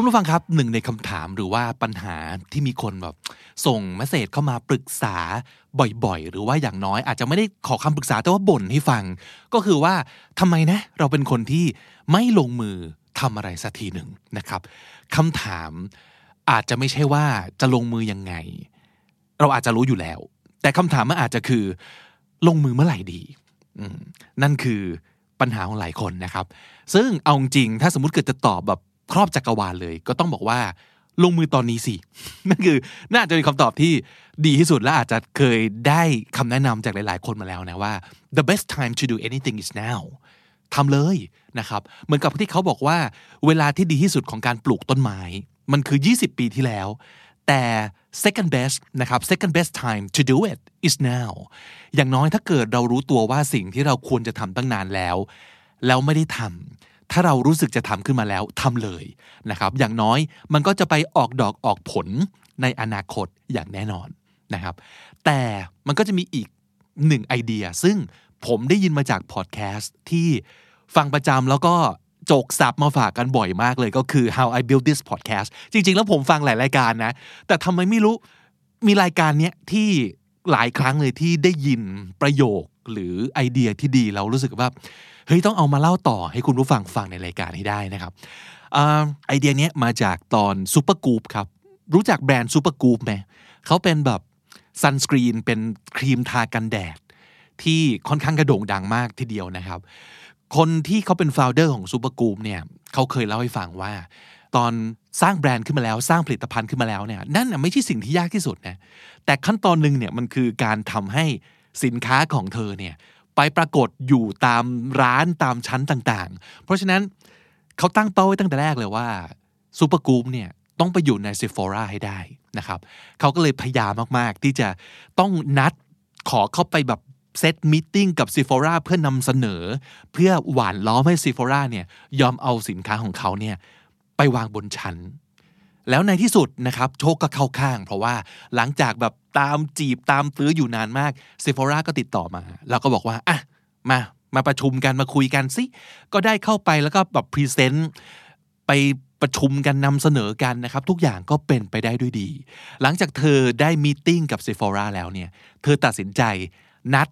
คุณผู้ฟังครับหนึ่งในคำถามหรือว่าปัญหาที่มีคนแบบส่งเมสเซจเข้ามาปรึกษาบ่อยๆ หรือว่าอย่างน้อยอาจจะไม่ได้ขอคำปรึกษาแต่ว่าบ่นให้ฟัง ก็คือว่าทำไมนะ เราเป็นคนที่ไม่ลงมือทำอะไรสักทีหนึ่งนะครับคำถามอาจจะไม่ใช่ว่าจะลงมือยังไง เราอาจจะรู้อยู่แล้ว แต่คำถามมันอาจจะคือ ลงมือเมื่อไหร่ดีนั่นคือปัญหาของหลายคนนะครับ ซึ่งเอาจริงถ้าสมมติเกิดจะตอบแบบ ครอบจักรวาลเลย ก็ต้องบอกว่าลงมือตอนนี้สิ นั่นคือน่าจะเป็นคำตอบที่ดีที่สุดและอาจจะเคยได้คำแนะนำจากหลาย ๆ คนมาแล้วนะว่า the best time to do anything is now ทำเลยนะครับ เหมือนกับที่เขาบอกว่าเวลาที่ดีที่สุดของการปลูกต้นไม้ มันคือ 20 ปีที่แล้ว แต่ second best นะครับ second best time to do it is now อย่างน้อยถ้าเกิดเรารู้ตัวว่าสิ่งที่เราควรจะทำตั้งนานแล้ว แล้วไม่ได้ทำ ถ้าเรารู้สึกจะทำขึ้นมาแล้วทำเลยนะครับ อย่างน้อยมันก็จะไปออกดอกออกผลในอนาคตอย่างแน่นอนนะครับ แต่มันก็จะมีอีกหนึ่งไอเดีย ซึ่งผมได้ยินมาจากพอดแคสต์ที่ฟังประจำแล้วก็โจกสับมาฝากกันบ่อยมากเลยก็คือ how I build this podcast จริง ๆ แล้วผมฟังหลายรายการนะ แต่ทำไมไม่รู้มีรายการเนี้ยที่หลายครั้งเลยที่ได้ยินประโยคหรือไอเดียที่ดีเรารู้สึกว่า เฮ้ยต้องเอามาเล่าต่อให้คุณผู้ฟังฟังในรายการให้ได้นะครับอไอเดียนี้มาจากตอน Supergoop ครับรู้จักแบรนด์ Supergoop ไหมเขาเป็นแบบ sunscreen เป็นครีมทากันแดด ที่ค่อนข้างจะโด่งดังมากทีเดียวนะครับ คนที่เขาเป็นฟ o วเดอร์ของ Supergoop เนี่ยเขาเคยเล่าให้ฟังว่า ตอนสร้างแบรนด์ขึ้นมาแล้วสร้างผลิตภัณฑ์ขึ้นมาแล้วเนี่ยนั่นไม่ใช่สิ่งที่ยากที่สุดนะแต่ขั้นตอนหนึ่งเนี่ยมันคือการทำให้สินค้าของเธอเนี่ย ไปปรากฏอยู่ตามร้านตามชั้นต่างๆ เพราะฉะนั้นเขาตั้งเป้าไว้ตั้งแต่แรกเลยว่า Supergoop เนี่ยต้องไปอยู่ใน Sephora ให้ได้นะครับเขาก็เลยพยายามมากๆ ที่จะต้องนัดขอเข้าไปแบบ set meeting กับ Sephora เพื่อนำเสนอ เพื่อหว่านล้อมให้ Sephora เนี่ยยอมเอาสินค้าของเขาเนี่ยไปวางบนชั้น แล้วในที่สุดนะครับโชคก็เข้าข้าง เพราะว่าหลังจากแบบตามจีบตามตื้ออยู่นานมาก Sephora ก็ติดต่อมา แล้วก็บอกว่าอะมามาประชุมกันมาคุยกันสิก็ได้เข้าไปแล้วก็แบบ present ไปประชุมกันนำเสนอกันนะครับ ทุกอย่างก็เป็นไปได้ด้วยดี หลังจากเธอได้ meeting กับ Sephora แล้วเนี่ย เธอตัดสินใจนัด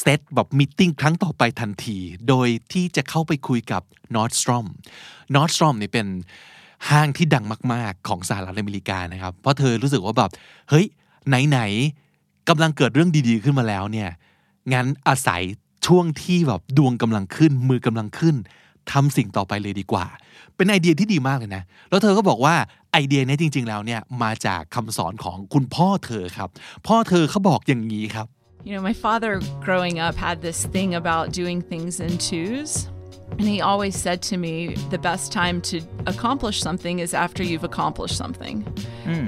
เซตแบบมีติ้งครั้งต่อไปทันที โดยที่จะเข้าไปคุยกับ Nordstrom Nordstrom นี่เป็น ห้างที่ดังมาก ๆ ของสหรัฐอเมริกานะครับ เพราะเธอรู้สึกว่าแบบเฮ้ยไหนๆกำลังเกิดเรื่องดีๆขึ้นมาแล้วเนี่ยงั้นอาศัยช่วงที่แบบดวงกำลังขึ้น มือกำลังขึ้นทำสิ่งต่อไปเลยดีกว่า เป็นไอเดียที่ดีมากเลยนะ แล้วเธอก็บอกว่าไอเดียนี้จริง ๆ แล้วเนี่ยมาจากคำสอนของคุณพ่อเธอครับ พ่อเธอเขาบอกอย่างนี้ครับ You know, my father growing up had this thing about doing things in twos. And he always said to me, the best time to accomplish something is after you've accomplished something.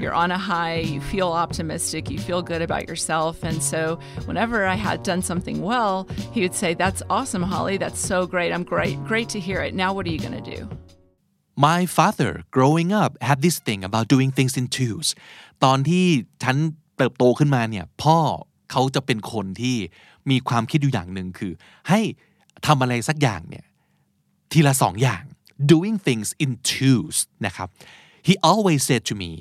You're on a high, you feel optimistic, you feel good about yourself. And so, whenever I had done something well, he would say, That's awesome, Holly. That's so great. I'm great. Great to hear it. Now, what are you going to do? My father growing up had this thing about doing things in twos ตอนที่ฉันเติบโตขึ้นมาเนี่ยพ่อเขาจะเป็นคนที่มีความคิดอยู่อย่างหนึ่งคือ ให้ทำอะไรสักอย่างเนี่ย ทีละสองอย่าง doing things in twos นะครับ he always said to me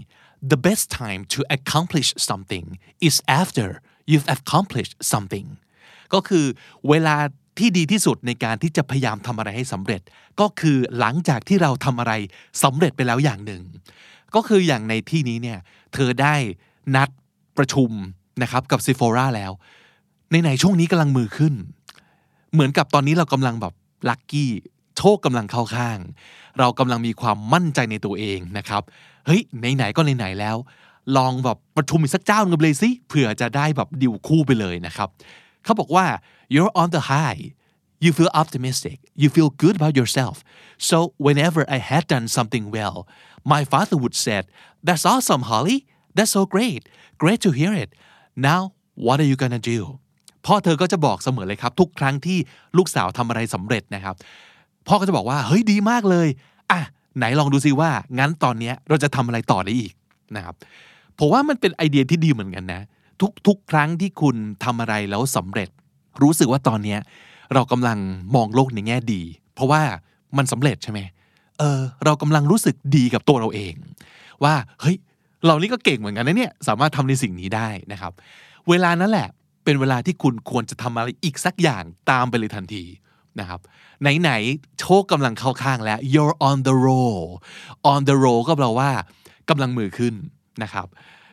the best time to accomplish something is after you've accomplished something ก็คือเวลาที่ดีที่สุดในการที่จะพยายามทำอะไรให้สำเร็จ ก็คือหลังจากที่เราทำอะไรสำเร็จไปแล้วอย่างหนึ่ง ก็คืออย่างในที่นี้เนี่ยเธอได้นัดประชุมนะครับกับซิโฟราแล้วในไหนช่วงนี้กำลังมือขึ้น เหมือนกับตอนนี้เรากำลังแบบลัคกี้ โชคกำลังเข้าข้าง เรากำลังมีความมั่นใจในตัวเองนะครับเฮ้ยไหนๆก็ไหนๆแล้ว ลองแบบประชุมอีกสักเจ้าหนึงเลยสิเผื่อจะได้แบบดิวคู่ไปเลยนะครับเขาบอกว่า you're on the high you feel optimistic you feel good about yourself so whenever I had done something well my father would said that's awesome Holly that's so great great to hear it now what are you gonna do พ่อเธอก็จะบอกเสมอเลยครับ ทุกครั้งที่ลูกสาวทำอะไรสำเร็จนะครับ พ่อก็จะบอกว่าเฮ้ยดีมากเลยอะไหนลองดูซิว่างั้นตอนเนี้ยเราจะทำอะไรต่อได้อีกนะครับผมว่ามันเป็นไอเดียที่ดีเหมือนกันนะ ทุกทุกครั้งที่คุณทำอะไรแล้วสำเร็จ รู้สึกว่าตอนเนี้ยเรากำลังมองโลกในแง่ดี เพราะว่ามันสำเร็จใช่ไหมเออเรากำลังรู้สึกดีกับตัวเราเอง ว่าเฮ้ยเรานี่ก็เก่งเหมือนกันนะเนี่ยสามารถทำในสิ่งนี้ได้นะครับ เวลานั้นแหละเป็นเวลาที่คุณควรจะทำอะไรอีกสักอย่างตามไปเลยทันที นะครับไหนๆโชคกำลังเข้าข้างแล้ว you're on the roll on the roll ก็แปลว่ากำลังมือขึ้นนะครับ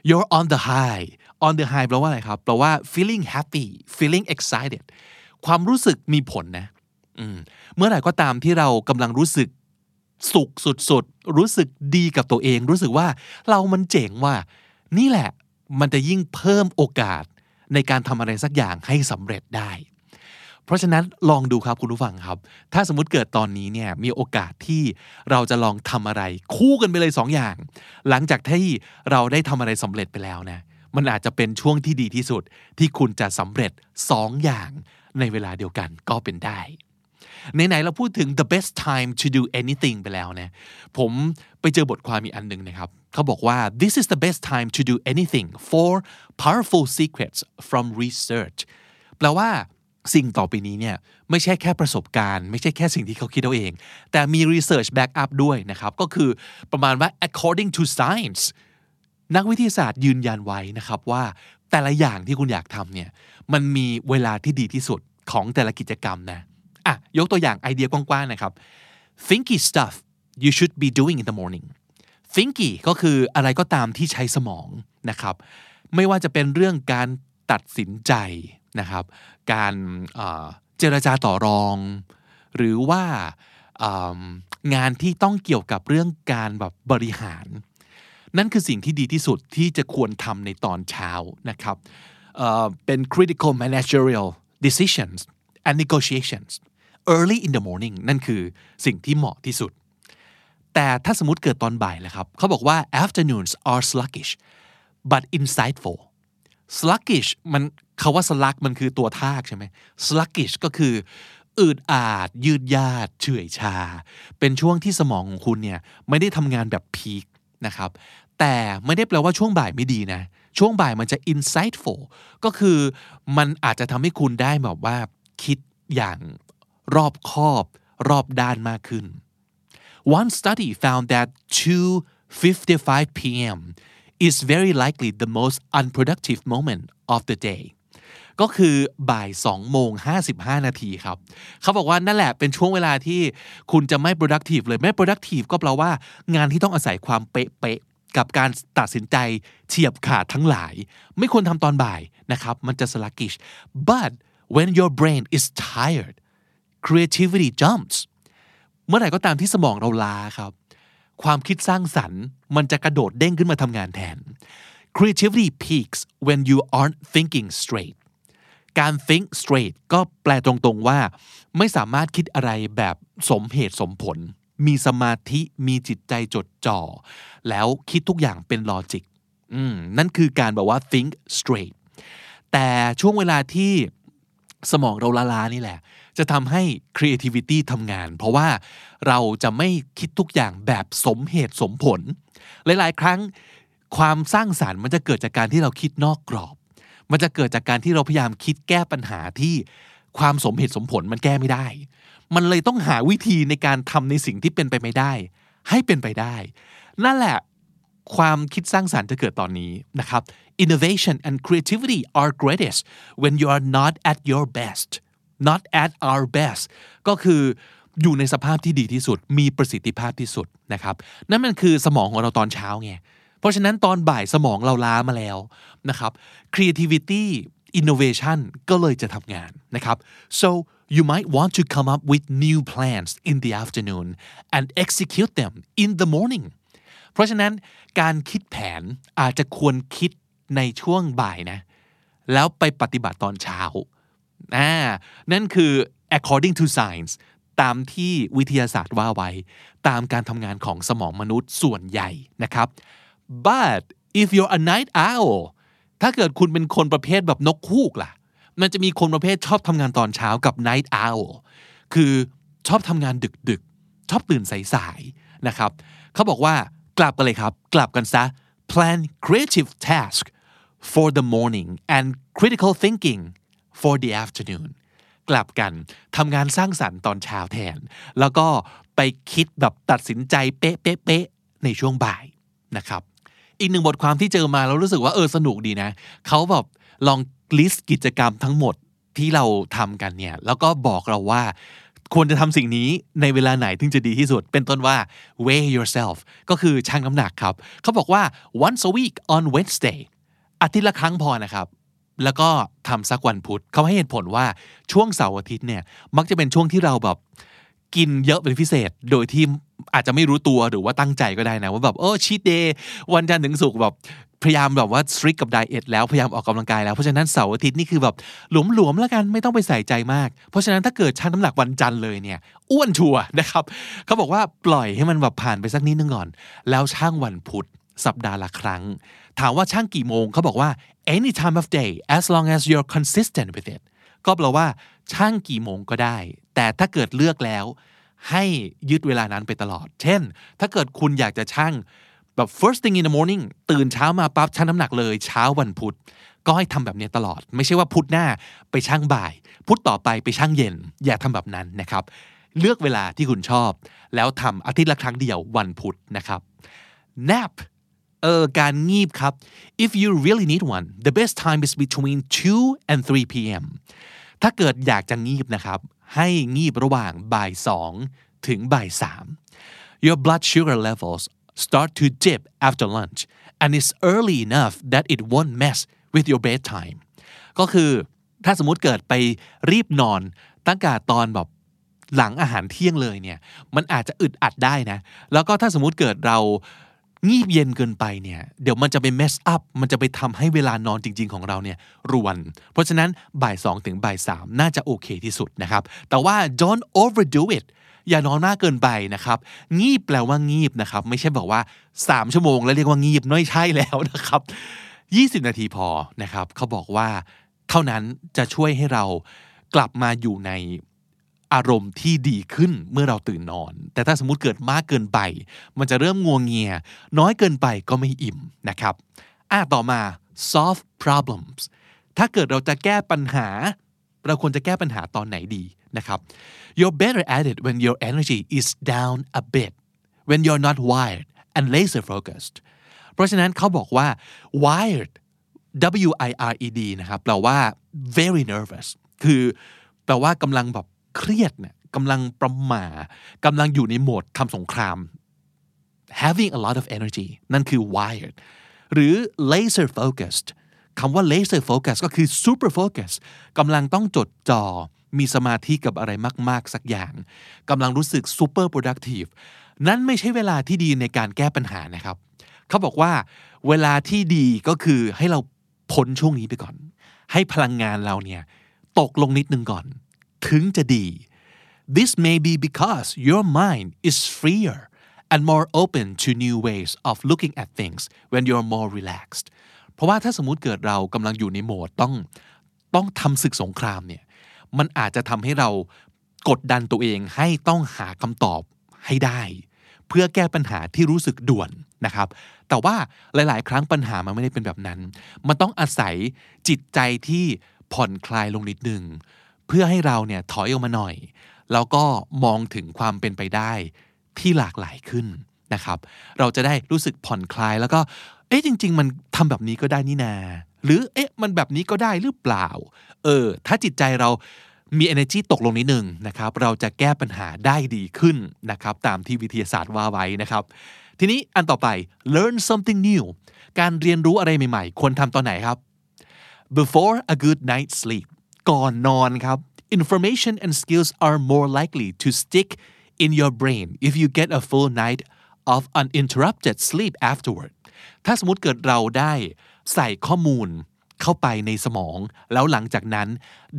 you're on the high on the high แปลว่าอะไรครับแปลว่า feeling happy feeling excited ความรู้สึกมีผลนะมเมื่อไหร่ก็ตามที่เรากำลังรู้สึกสุขสุดๆ รู้สึกดีกับตัวเอง รู้สึกว่าเรามันเจ๋งว่า นี่แหละมันจะยิ่งเพิ่มโอกาสในการทำอะไรสักอย่างให้สำเร็จได้ เพราะฉะนั้นลองดูครับคุณผู้ฟังครับ ถ้าสมมติเกิดตอนนี้เนี่ยมีโอกาสที่เราจะลองทำอะไร คู่กันไปเลยสองอย่าง หลังจากที่เราได้ทำอะไรสำเร็จไปแล้วนะมันอาจจะเป็นช่วงที่ดีที่สุดที่คุณจะสำเร็จสองอย่างในเวลาเดียวกันก็เป็นได้ไหนๆเราพูดถึง the best time to do anything ไปแล้วนะผมไปเจอบทความมีอันหนึ่งนะครับเขาบอกว่า this is the best time to do anything for powerful secrets from research แปลว่า สิ่งต่อไปนี้เนี่ยไม่ใช่แค่ประสบการณ์ ไม่ใช่แค่สิ่งที่เขาคิดเอาเอง แต่มี research back up ด้วยนะครับ ก็คือประมาณว่า according to science นักวิทยาศาสตร์ยืนยันไว้นะครับว่าแต่ละอย่างที่คุณอยากทำเนี่ยมันมีเวลาที่ดีที่สุดของแต่ละกิจกรรมนะอะยกตัวอย่างไอเดียกว้างๆนะครับ thinky stuff you should be doing in the morning thinky ก็คืออะไรก็ตามที่ใช้สมองนะครับ ไม่ว่าจะเป็นเรื่องการตัดสินใจ นะครับ การเจรจาต่อรอง หรือว่างานที่ต้องเกี่ยวกับเรื่องการแบบบริหาร นั่นคือสิ่งที่ดีที่สุดที่จะควรทำในตอนเช้านะครับเป็น critical managerial decisions and negotiations early in the morning นั่นคือสิ่งที่เหมาะที่สุด แต่ถ้าสมมติเกิดตอนบ่ายแหละครับ เขาบอกว่า afternoons are sluggish but insightful sluggish มันคาว่า slug มันคือตัวทากใช่ไหม sluggish ก็คืออืดอาด ยืดยาด เฉื่อยชา เป็นช่วงที่สมองของคุณเนี่ย ไม่ได้ทำงานแบบพีคนะครับ แต่ไม่ได้แปลว่าช่วงบ่ายไม่ดีนะ ช่วงบ่ายมันจะ insightful ก็คือมันอาจจะทำให้คุณได้แบบว่า คิดอย่างรอบคอบรอบด้านมากขึ้น One study found that 2:55 p.m. is very likely the most unproductive moment of the day ก็คือบ่าย2โมง55 นาทีครับ เขาบอกว่านั่นแหละเป็นช่วงเวลาที่คุณจะไม่ productive เลยไม่ productive ก็แปลว่า งานที่ต้องอาศัยความเป๊ะๆกับการตัดสินใจเฉียบขาดทั้งหลาย ไม่ควรทำตอนบ่ายนะครับ มันจะ sluggish but when your brain is tired creativity jumps เมื่อไหร่ก็ตามที่สมองเราล้าครับ ความคิดสร้างสรรค์ มันจะกระโดดเด้งขึ้นมาทำงานแทน creativity peaks when you aren't thinking straight การ think straight ก็แปลตรงๆว่า ไม่สามารถคิดอะไรแบบสมเหตุสมผล มีสมาธิมีจิตใจจดจ่อ แล้วคิดทุกอย่างเป็นลอจิกนั่นคือการแบบว่า think straight แต่ช่วงเวลาที่ สมองเราล้าๆนี่แหละ จะทำให้ creativity ทำงาน เพราะว่าเราจะไม่คิดทุกอย่างแบบสมเหตุสมผล หลาย ๆ ครั้งความสร้างสารรค์มันจะเกิดจากการที่เราคิดนอกกรอบ มันจะเกิดจากการที่เราพยายามคิดแก้ปัญหาที่ความสมเหตุสมผลมันแก้ไม่ได้ มันเลยต้องหาวิธีในการทำในสิ่งที่เป็นไปไม่ได้ ให้เป็นไปได้ นั่นแหละ ความคิดสร้างสารรค์จะเกิดตอนนี้นะครับ innovation and creativity are greatest when you are not at your best not at our best ก็คืออยู่ในสภาพที่ดีที่สุด มีประสิทธิภาพที่สุดนะครับนั่นมันคือสมองของเราตอนเช้าไงเพราะฉะนั้นตอนบ่ายสมองเราล้ามาแล้วนะครับ creativity innovation ก็เลยจะทำงานนะครับ so you might want to come up with new plans in the afternoon and execute them in the morning เพราะฉะนั้นการคิดแผนอาจจะควรคิดในช่วงบ่ายนะ แล้วไปปฏิบัติตอนเช้าอ่านั่นคือ according to science ตามที่วิทยาศาสตร์ว่าไว้ ตามการทำงานของสมองมนุษย์ส่วนใหญ่นะครับ but if you're a night owl ถ้าเกิดคุณเป็นคนประเภทแบบนกคูกล่ะ มันจะมีคนประเภทชอบทำงานตอนเช้ากับ night owl คือชอบทำงานดึกๆ ชอบตื่นสายๆ นะครับ เขาบอกว่า กลับกันเลยครับ กลับกันซะ plan creative task for the morning and critical thinking for the afternoon กลับกันทำงานสร้างสรรค์ตอนเช้าแทน แล้วก็ไปคิดแบบตัดสินใจเป๊ะๆๆในช่วงบ่ายนะครับ อีกหนึ่งบทความที่เจอมาแล้วรู้สึกว่าเออสนุกดีนะ เขาแบบลองลิสต์กิจกรรมทั้งหมดที่เราทำกันเนี่ย แล้วก็บอกเราว่า ควรจะทำสิ่งนี้ในเวลาไหนถึงจะดีที่สุด เป็นต้นว่า weigh yourself ก็คือชั่งน้ำหนักครับ เขาบอกว่า once a week on Wednesday อาทิตย์ละครั้งพอนะครับ แล้วก็ทำสักวันพุธเขาให้เหตุผลว่าช่วงเสาร์อาทิตย์เนี่ย มักจะเป็นช่วงที่เราแบบกินเยอะเป็นพิเศษ โดยที่อาจจะไม่รู้ตัวหรือว่าตั้งใจก็ได้นะ ว่าแบบโอ้ชีตเดย์วันจันทร์ถึงศุกร์แบบ พยายามแบบว่าสตริกกับไดเอทแล้วพยายามออกกำลังกายแล้วเพราะฉะนั้นเสาร์อาทิตย์นี่คือแบบหลวมๆแล้วกันไม่ต้องไปใส่ใจมาก เพราะฉะนั้นถ้าเกิดชั่งน้ำหนักวันจันทร์เลยเนี่ยอ้วนชัวนะครับเขาบอกว่าปล่อยให้มันแบบผ่านไปสักนิดนึงก่อน แล้วช่างวันพุธสัปดาห์ละครั้ง ถามว่าช่างกี่โมงเขาบอกว่า any time of day as long as you're consistent with it ก็แปลว่าช่างกี่โมงก็ได้ แต่ถ้าเกิดเลือกแล้ว ให้ยึดเวลานั้นไปตลอด เช่น ถ้าเกิดคุณอยากจะช่าง แบบ first thing in the morning ตื่นเช้ามาปั๊บชั่งน้ำหนักเลยเช้าวันพุธก็ให้ทำแบบนี้ตลอด ไม่ใช่ว่าพุธหน้าไปช่างบ่าย พุธต่อไปไปช่างเย็น อย่าทำแบบนั้นนะครับ เลือกเวลาที่คุณชอบ แล้วทำอาทิตย์ละครั้งเดียววันพุธนะครับ nap เออการงีบครับ if you really need one the best time is between 2 and 3 p.m. ถ้าเกิดอยากจะงีบนะครับ ให้งีบระหว่างบ่ายสองถึงบ่ายสาม your blood sugar levels start to dip after lunch and it's early enough that it won't mess with your bedtime ก็คือถ้าสมมุติเกิดไปรีบนอนตั้งแต่ตอนแบบหลังอาหารเที่ยงเลยเนี่ย มันอาจจะอึดอัดได้นะ แล้วก็ถ้าสมมุติเกิดเรางีบเย็นเกินไปเนี่ย เดี๋ยวมันจะไป mess up มันจะไปทำให้เวลานอนจริง ๆ ของเราเนี่ยรวน เพราะฉะนั้นบ่ายสองถึงบ่ายสามน่าจะโอเคที่สุดนะครับ แต่ว่า don't overdo it อย่านอนมากเกินไปนะครับ งีบแปลว่างีบนะครับ ไม่ใช่บอกว่า 3 ชั่วโมงแล้วเรียกว่างีบน้อยใช่แล้วนะครับ 20 นาทีพอนะครับเขาบอกว่า เท่านั้นจะช่วยให้เรากลับมาอยู่ในอารมณ์ที่ดีขึ้นเมื่อเราตื่นนอน แต่ถ้าสมมุติเกิดมากเกินไป มันจะเริ่มงวงเงีย น้อยเกินไปก็ไม่อิ่มนะครับอะต่อมา solve problems ถ้าเกิดเราจะแก้ปัญหา เราควรจะแก้ปัญหาตอนไหนดี นะครับ you're better at it when your energy is down a bit when you're not wired and laser focused เพราะฉะนั้นเขาบอกว่า wired W I R E D นะครับแปลว่า very nervous คือแปลว่ากำลังแบบเครียดเนี่ยกำลังประหม่ากำลังอยู่ในโหมดทำสงคราม having a lot of energy นั่นคือ wired หรือ laser focused คำว่า laser focus ก็คือ super focus กำลังต้องจดจอ่อ มีสมาธิกับอะไรมาก ๆ สักอย่างกำลังรู้สึก super productive นั่นไม่ใช่เวลาที่ดีในการแก้ปัญหานะครับ เขาบอกว่า เวลาที่ดีก็คือให้เราพ้นช่วงนี้ไปก่อน ให้พลังงานเราเนี่ยตกลงนิดนึงก่อน ถึงจะดี This may be because your mind is freer and more open to new ways of looking at things when you're more relaxed เพราะว่าถ้าสมมุติเกิดเรากำลังอยู่ในโหมดต้องต้องทำศึกสงครามเนี่ย มันอาจจะทำให้เรากดดันตัวเองให้ต้องหาคำตอบให้ได้ เพื่อแก้ปัญหาที่รู้สึกด่วนนะครับ แต่ว่าหลาย ๆ ครั้งปัญหามันไม่ได้เป็นแบบนั้น มันต้องอาศัยจิตใจที่ผ่อนคลายลงนิดนึงเพื่อให้เราเนี่ยถอยออกมาหน่อย แล้วก็มองถึงความเป็นไปได้ที่หลากหลายขึ้นนะครับ เราจะได้รู้สึกผ่อนคลายแล้วก็เอ๊ะจริง ๆ มันทำแบบนี้ก็ได้นี่นา หรือเอ๊ะมันแบบนี้ก็ได้หรือเปล่า เออ ถ้าจิตใจเรามี energy ตกลงนิดนึงนะครับ เราจะแก้ปัญหาได้ดีขึ้นนะครับ ตามที่วิทยาศาสตร์ว่าไว้นะครับ ทีนี้อันต่อไป learn something new การเรียนรู้อะไรใหม่ๆ ควรทำตอนไหนครับ before a good night's sleep ก่อนนอนครับ information and skills are more likely to stick in your brain if you get a full night of uninterrupted sleep afterward ถ้าสมมติเกิดเราได้ ใส่ข้อมูลเข้าไปในสมอง แล้วหลังจากนั้น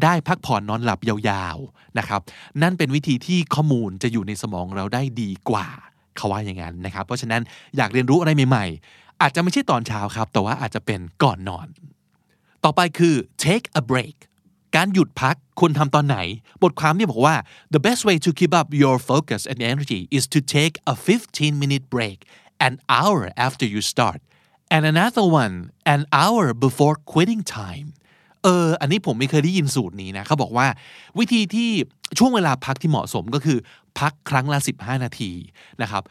ได้พักผ่อนนอนหลับยาวๆนะครับ นั่นเป็นวิธีที่ข้อมูลจะอยู่ในสมองเราได้ดีกว่าเขาว่าอย่างนั้นนะครับ เพราะฉะนั้นอยากเรียนรู้อะไรใหม่ๆ อาจจะไม่ใช่ตอนเช้าครับ แต่ว่าอาจจะเป็นก่อนนอน ต่อไปคือ take a break การหยุดพักควรทำตอนไหน บทความนี่บอกว่า the best way to keep up your focus and energy is to take a 15 minute break an hour after you start and another one an hour before quitting time เออ อันนี้ผมไม่เคยได้ยินสูตรนี้นะเขาบอกว่า วิธีที่ช่วงเวลาพักที่เหมาะสมก็คือ พักครั้งละ 15 นาทีนะครับ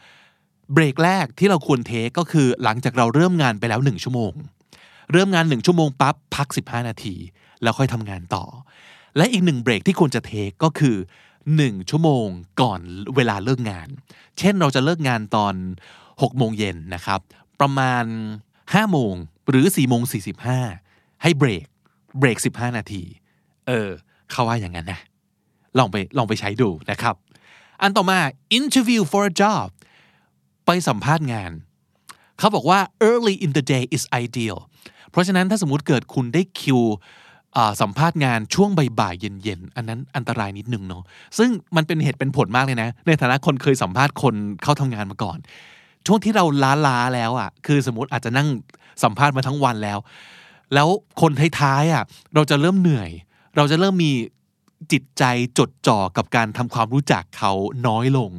เบรกแรกที่เราควรเทคก็คือหลังจากเราเริ่มงานไปแล้ว 1 ชั่วโมง เริ่มงาน 1 ชั่วโมงปั๊บพัก 15 นาที แล้วค่อยทำงานต่อ และอีกหนึ่งเบรกที่ควรจะเทคก็คือ 1 ชั่วโมงก่อนเวลาเลิกงาน เช่นเราจะเลิกงานตอน6โมงเย็นนะครับ ประมาณ 5โมงหรือ4โมง45 ให้เบรกเบรก15 นาที เออ เขาว่าอย่างนั้นนะ ลองไปลองไปใช้ดูนะครับ อันต่อมา interview for a job ไปสัมภาษณ์งาน เขาบอกว่า early in the day is ideal เพราะฉะนั้นถ้าสมมติเกิดคุณได้คิวสัมภาษณ์งานช่วงบ่ายๆเย็นๆ อันนั้นอันตรายนิดนึงเนาะซึ่งมันเป็นเหตุเป็นผลมากเลยนะ ในฐานะคนเคยสัมภาษณ์คนเข้าทำงานมาก่อน ช่วงที่เราล้าๆแล้วอะ คือสมมติอาจจะนั่งสัมภาษณ์มาทั้งวันแล้ว แล้วคนท้ายๆอะ เราจะเริ่มเหนื่อย เราจะเริ่มมีจิตใจจดจ่อกับการทำความรู้จักเขาน้อยลง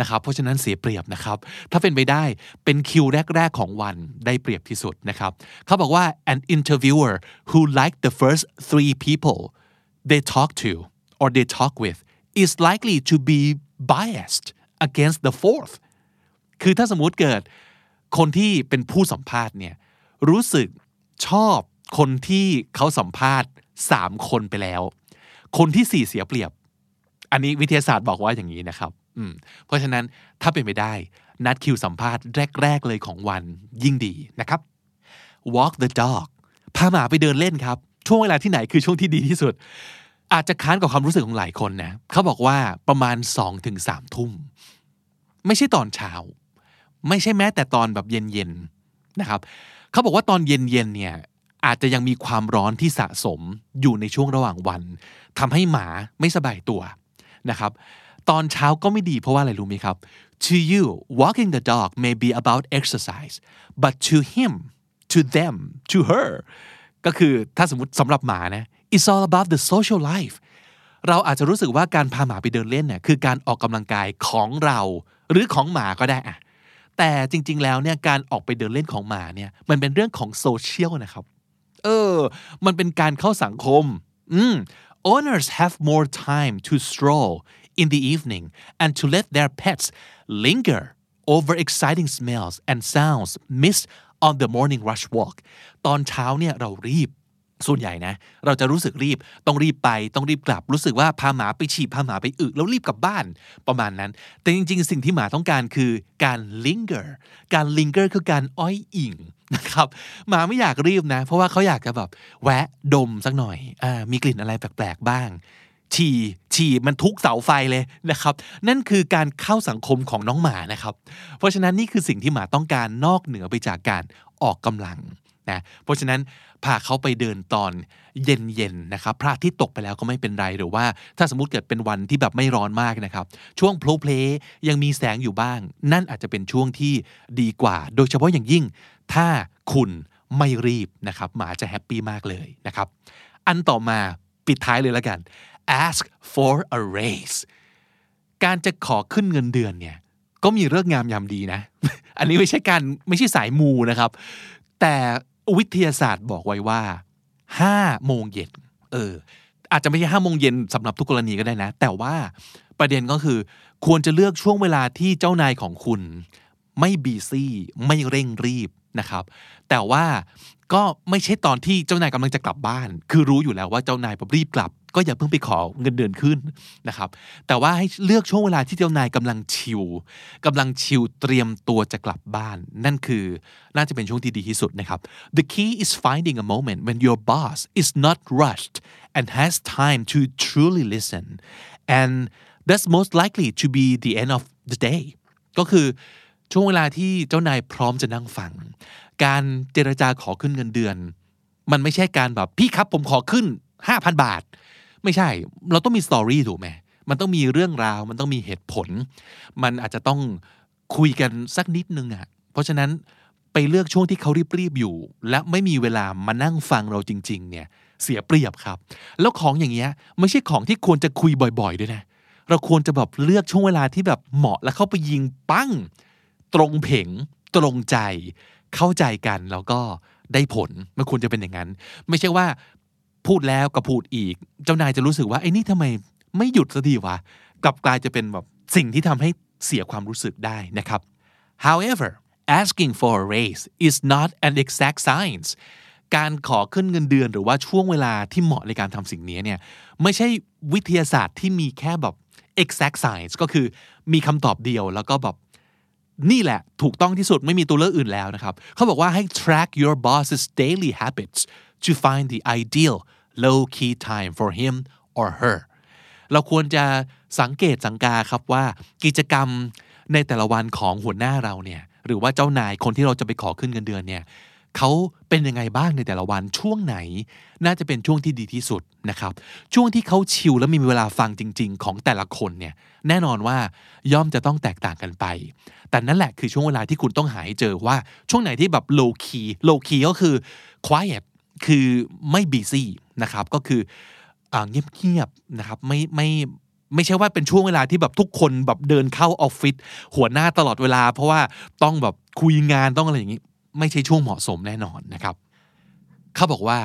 นะครับ เพราะฉะนั้นเสียเปรียบนะครับ ถ้าเป็นไปได้เป็นคิวแรก ๆ ของวันได้เปรียบที่สุดนะครับ เขาบอกว่า an interviewer who liked the first three people they talk to or they talk with is likely to be biased against the fourth คือถ้าสมมุติเกิดคนที่เป็นผู้สัมภาษณ์เนี่ยรู้สึกชอบคนที่เขาสัมภาษณ์ 3 คนไปแล้ว คนที่ 4 เสียเปรียบ อันนี้วิทยาศาสตร์บอกว่าอย่างนี้นะครับอืมเพราะฉะนั้นถ้าเป็นไปได้นัดคิวสัมภาษณ์แรก ๆ เลยของวันยิ่งดีนะครับ walk the dog พาหมาไปเดินเล่นครับ ช่วงเวลาที่ไหนคือช่วงที่ดีที่สุด อาจจะค้านกับความรู้สึกของหลายคนนะเขาบอกว่าประมาณ 2-3ถึง3ทุ่ม ไม่ใช่ตอนเช้า ไม่ใช่แม้แต่ตอนแบบเย็นๆนะครับเขาบอกว่าตอนเย็นๆเนี่ยอาจจะยังมีความร้อนที่สะสมอยู่ในช่วงระหว่างวันทำให้หมาไม่สบายตัวนะครับตอนเช้าก็ไม่ดีเพราะว่าอะไรรู้ไหมครับ To you walking the dog may be about exercise but to him to them to her ก็คือถ้าสมมติสำหรับหมานะ it's all about the social life เราอาจจะรู้สึกว่าการพาหมาไปเดินเล่นเนี่ยคือการออกกำลังกายของเรา หรือของหมาก็ได้อะ แต่จริง ๆ แล้วเนี่ยการออกไปเดินเล่นของหมาเนี่ยมันเป็นเรื่องของโซเชียลนะครับ เออ มันเป็นการเข้าสังคมอืม owners have more time to stroll in the evening and to let their pets linger over exciting smells and sounds missed on the morning rush walk ตอนเช้าเนี่ยเรารีบ ส่วนใหญ่นะ เราจะรู้สึกรีบต้องรีบไปต้องรีบกลับ รู้สึกว่าพาหมาไปฉี่พาหมาไปอึแล้วรีบกลับบ้านประมาณนั้น แต่จริง ๆ สิ่งที่หมาต้องการคือการ linger การ linger คือการอ้อยอิงนะครับหมาไม่อยากรีบนะ เพราะว่าเขาอยากจะแบบแวะดมสักหน่อยอมีกลิ่นอะไรแปลกๆบ้างฉี่ฉี่มันทุกเสาไฟเลยนะครับนั่นคือการเข้าสังคมของน้องหมานะครับ เพราะฉะนั้นนี่คือสิ่งที่หมาต้องการนอกเหนือไปจากการออกกำลัง นะเพราะฉะนั้นพาเขาไปเดินตอนเย็นๆนะครับพระอาทิตย์ตกไปแล้วก็ไม่เป็นไรหรือว่า ถ้าสมมติเกิดเป็นวันที่แบบไม่ร้อนมากนะครับ ช่วงโพลเพลยังมีแสงอยู่บ้าง นั่นอาจจะเป็นช่วงที่ดีกว่า โดยเฉพาะอย่างยิ่ง ถ้าคุณไม่รีบนะครับหมาจะแฮปปี้มากเลยนะครับ อันต่อมาปิดท้ายเลยแล้วกัน ask for a raise การจะขอขึ้นเงินเดือนเนี่ยก็มีเรื่องงามยามดีนะ อันนี้ไม่ใช่การไม่ใช่สายมูนะครับ แต่ วิทยาศาสตร์บอกไว้ว่า5โมงเย็นเออ อาจจะไม่ใช่5โมงเย็นสำหรับทุกกรณีก็ได้นะ แต่ว่าประเด็นก็คือ ควรจะเลือกช่วงเวลาที่เจ้านายของคุณ ไม่บีซี่ไม่เร่งรีบนะครับ แต่ว่าก็ไม่ใช่ตอนที่เจ้านายกำลังจะกลับบ้าน คือรู้อยู่แล้วว่าเจ้านายรีบกลับ ก็อย่าเพิ่งไปขอเงินเดือนขึ้นนะครับ แต่ว่าให้เลือกช่วงเวลาที่เจ้านายกำลังชิลกำลังชิลเตรียมตัวจะกลับบ้าน นั่นคือน่าจะเป็นช่วงที่ดีที่สุดนะครับ The key is finding a moment when your boss is not rushed and has time to truly listen and that's most likely to be the end of the day ก็คือช่วงเวลาที่เจ้านายพร้อมจะนั่งฟัง การเจรจาขอขึ้นเงินเดือน มันไม่ใช่การแบบพี่ครับผมขอขึ้น 5,000 บาท ไม่ใช่ เราต้องมีสตอรี่ถูกไหมมันต้องมีเรื่องราว มันต้องมีเหตุผล มันอาจจะต้องคุยกันสักนิดนึงอะ่ะ เพราะฉะนั้นไปเลือกช่วงที่เขารีบๆอยู่ และไม่มีเวลามานั่งฟังเราจริง ๆ เนี่ย เสียเปรียบครับ แล้วของอย่างเงี้ยไม่ใช่ของที่ควรจะคุยบ่อยๆด้วยนะ เราควรจะแบบเลือกช่วงเวลาที่แบบเหมาะแล้วเข้าไปยิงปั้ง ตรงเผง ตรงใจ เข้าใจกันแล้วก็ได้ผลมันควรจะเป็นอย่างนั้น ไม่ใช่ว่า พูดแล้วก็พูดอีก เจ้านายจะรู้สึกว่าไอ้นี่ทำไมไม่หยุดสักทีวะกลับกลายจะเป็นแบบสิ่งที่ทำให้เสียความรู้สึกได้นะครับ however asking for a raise is not an exact science การขอขึ้นเงินเดือนหรือว่าช่วงเวลาที่เหมาะในการทำสิ่งนี้เนี่ยไม่ใช่วิทยาศาสตร์ที่มีแค่แบบ exact science ก็คือมีคำตอบเดียวแล้วก็แบบนี่แหละถูกต้องที่สุดไม่มีตัวเลือกอื่นแล้วนะครับ เขาบอกว่าให้ track your boss's daily habits to find the ideal low key time for him or her เราควรจะสังเกตสังกาครับว่ากิจกรรมในแต่ละวันของหัวหน้าเราเนี่ยหรือว่าเจ้านายคนที่เราจะไปขอขึ้นเงินเดือนเนี่ยเขาเป็นยังไงบ้างในแต่ละวันช่วงไหน น่าจะเป็นช่วงที่ดีที่สุดนะครับช่วงที่เขาชิลและมีเวลาฟังจริง ๆ ของแต่ละคนเนี่ยแน่นอนว่าย่อมจะต้องแตกต่างกันไป แต่นั่นแหละคือช่วงเวลาที่คุณต้องหาให้เจอว่าช่วงไหนที่แบบ low key low key ก็คือ quiet คือไม่ busy นะครับก็คือเงียบๆนะครับไม่ไม่ไม่ใช่ว่าเป็นช่วงเวลาที่แบบทุกคนแบบเดินเข้าออฟฟิศหัวหน้าตลอดเวลา เพราะว่าต้องแบบคุยงานต้องอะไรอย่างนี้ ไม่ใช่ช่วงเหมาะสมแน่นอนนะครับ เขาบอกว่า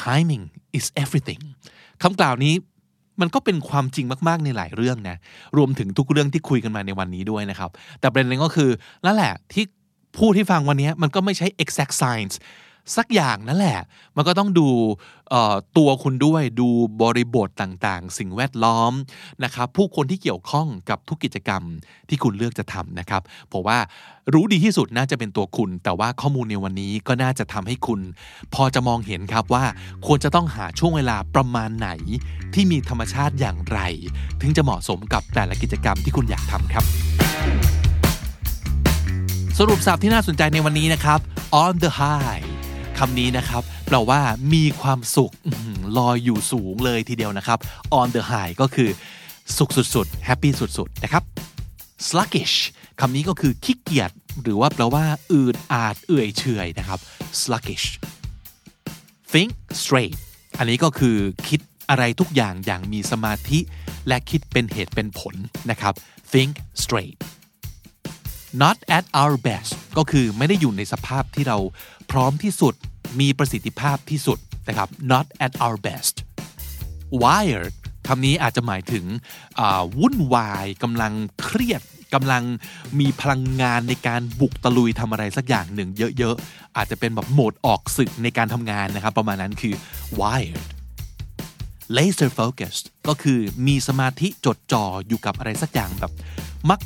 timing is everything คำกล่าวนี้มันก็เป็นความจริงมากๆในหลายเรื่องนะรวมถึงทุกเรื่องที่คุยกันมาในวันนี้ด้วยนะครับ แต่ประเด็นก็คือนั่นแหละที่พูดที่ฟังวันนี้มันก็ไม่ใช่ exact science สักอย่างนั่นแหละ มันก็ต้องดูตัวคุณด้วยดูบริบทต่างๆ สิ่งแวดล้อมนะครับผู้คนที่เกี่ยวข้องกับทุกกิจกรรมที่คุณเลือกจะทำนะครับผมว่ารู้ดีที่สุดน่าจะเป็นตัวคุณ แต่ว่าข้อมูลในวันนี้ก็น่าจะทำให้คุณ พอจะมองเห็นครับว่า ควรจะต้องหาช่วงเวลาประมาณไหน ที่มีธรรมชาติอย่างไร ถึงจะเหมาะสมกับแต่ละกิจกรรมที่คุณอยากทำครับ สรุปสับที่น่าสนใจในวันนี้นะครับ on the high คำนี้นะครับแปลว่ามีความสุขลอยอยู่สูงเลยทีเดียวนะครับ on the high ก็คือ สุขสุดๆ happy สุดๆ นะครับ sluggish คำนี้ก็คือขี้เกียจหรือว่าแปลว่า อืดอาดเอื่อยเฉยนะครับ sluggish think straight อันนี้ก็คือคิดอะไรทุกอย่างอย่างมีสมาธิ และคิดเป็นเหตุเป็นผลนะครับ think straight not at our best ก็คือไม่ได้อยู่ในสภาพที่เราพร้อมที่สุด มีประสิทธิภาพที่สุดนะครับ not at our best wired คำนี้อาจจะหมายถึงวุ่นวายกำลังเครียดกำลังมีพลังงานในการบุกตะลุยทำอะไรสักอย่างหนึ่งเยอะๆ อาจจะเป็นแบบโหมดออกศึกในการทำงานนะครับ ประมาณนั้นคือ wired laser focused ก็คือมีสมาธิจดจ่ออยู่กับอะไรสักอย่างแบบ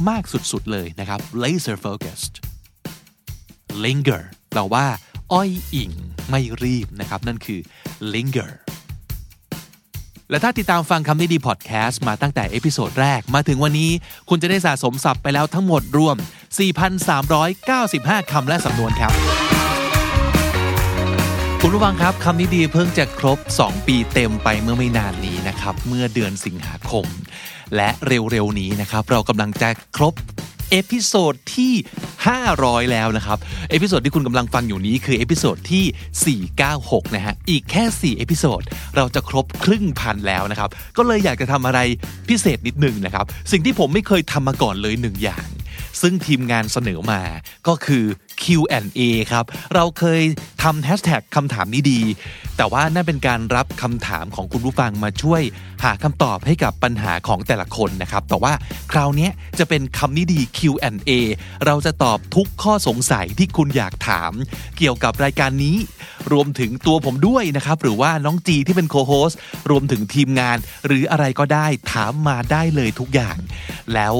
มาก ๆ สุด ๆ เลยนะครับ laser focused linger แปลว่า อ้อยอิ่งไม่รีบนะครับ นั่นคือ linger และถ้าติดตามฟังคำนี้ดีพอดแคสต์มาตั้งแต่ episode แรกมาถึงวันนี้ คุณจะได้สะสมศัพท์ไปแล้วทั้งหมดรวม 4,395 คำและสำนวนครับ คุณผู้ฟังครับคำนี้ดีเพิ่งจะครบ 2 ปีเต็มไปเมื่อไม่นานนี้นะครับ เมื่อเดือนสิงหาคม และเร็วๆนี้นะครับ เรากำลังจะครบ episode ที่ 500 แล้วนะครับ episode ที่คุณกำลังฟังอยู่นี้คือ episode ที่ 496 นะฮะ อีกแค่ 4 episode เราจะครบครึ่งพันแล้วนะครับ ก็เลยอยากจะทำอะไรพิเศษนิดนึงนะครับ สิ่งที่ผมไม่เคยทำมาก่อนเลยหนึ่งอย่าง ซึ่งทีมงานเสนอมาก็คือ Q&A ครับ เราเคย ทำแฮชแท็กคำถามนี้ดี แต่ว่านั่นเป็นการรับคำถามของคุณผู้ฟังมาช่วยหาคำตอบให้กับปัญหาของแต่ละคนนะครับ แต่ว่าคราวนี้จะเป็นคำนี้ดี Q&A เราจะตอบทุกข้อสงสัยที่คุณอยากถาม เกี่ยวกับรายการนี้ รวมถึงตัวผมด้วยนะครับ หรือว่าน้องจีที่เป็นโคโฮสรวมถึงทีมงาน หรืออะไรก็ได้ถามมาได้เลยทุกอย่าง แล้ว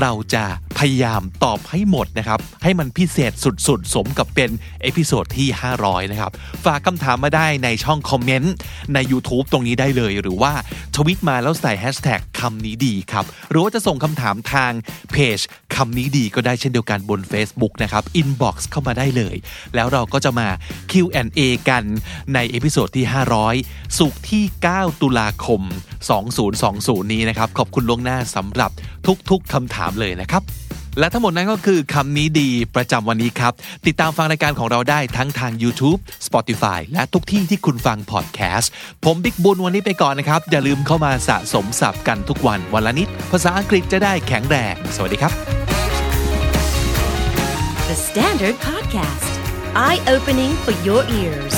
เราจะพยายามตอบให้หมดนะครับ ให้มันพิเศษสุดๆ สมกับเป็น episode ที่500นะครับ ฝากคำถามมาได้ในช่องคอมเมนต์ใน YouTube ตรงนี้ได้เลย หรือว่าทวิตมาแล้วใส่แฮชแท็กคำนี้ดีครับ หรือว่าจะส่งคำถามทางเพจคำนี้ดีก็ได้เช่นเดียวกันบน Facebook นะครับ inbox เข้ามาได้เลย แล้วเราก็จะมา Q&A กันใน episode ที่ 500 ศุกร์ที่ 9 ตุลาคม 2020 นี้นะครับ ขอบคุณล่วงหน้าสำหรับทุกๆคำถามเลยนะครับ และทั้งหมดนั้นก็คือคำนี้ดีประจำวันนี้ครับ ติดตามฟังรายการของเราได้ทั้งทาง YouTube Spotify และทุกที่ที่คุณฟังพอดแคสต์ผมบิ๊กบุญวันนี้ไปก่อนนะครับ อย่าลืมเข้ามาสะสมศัพท์กันทุกวันวันละนิด ภาษาอังกฤษจะได้แข็งแรง สวัสดีครับ The Standard Podcast, eye opening for your ears.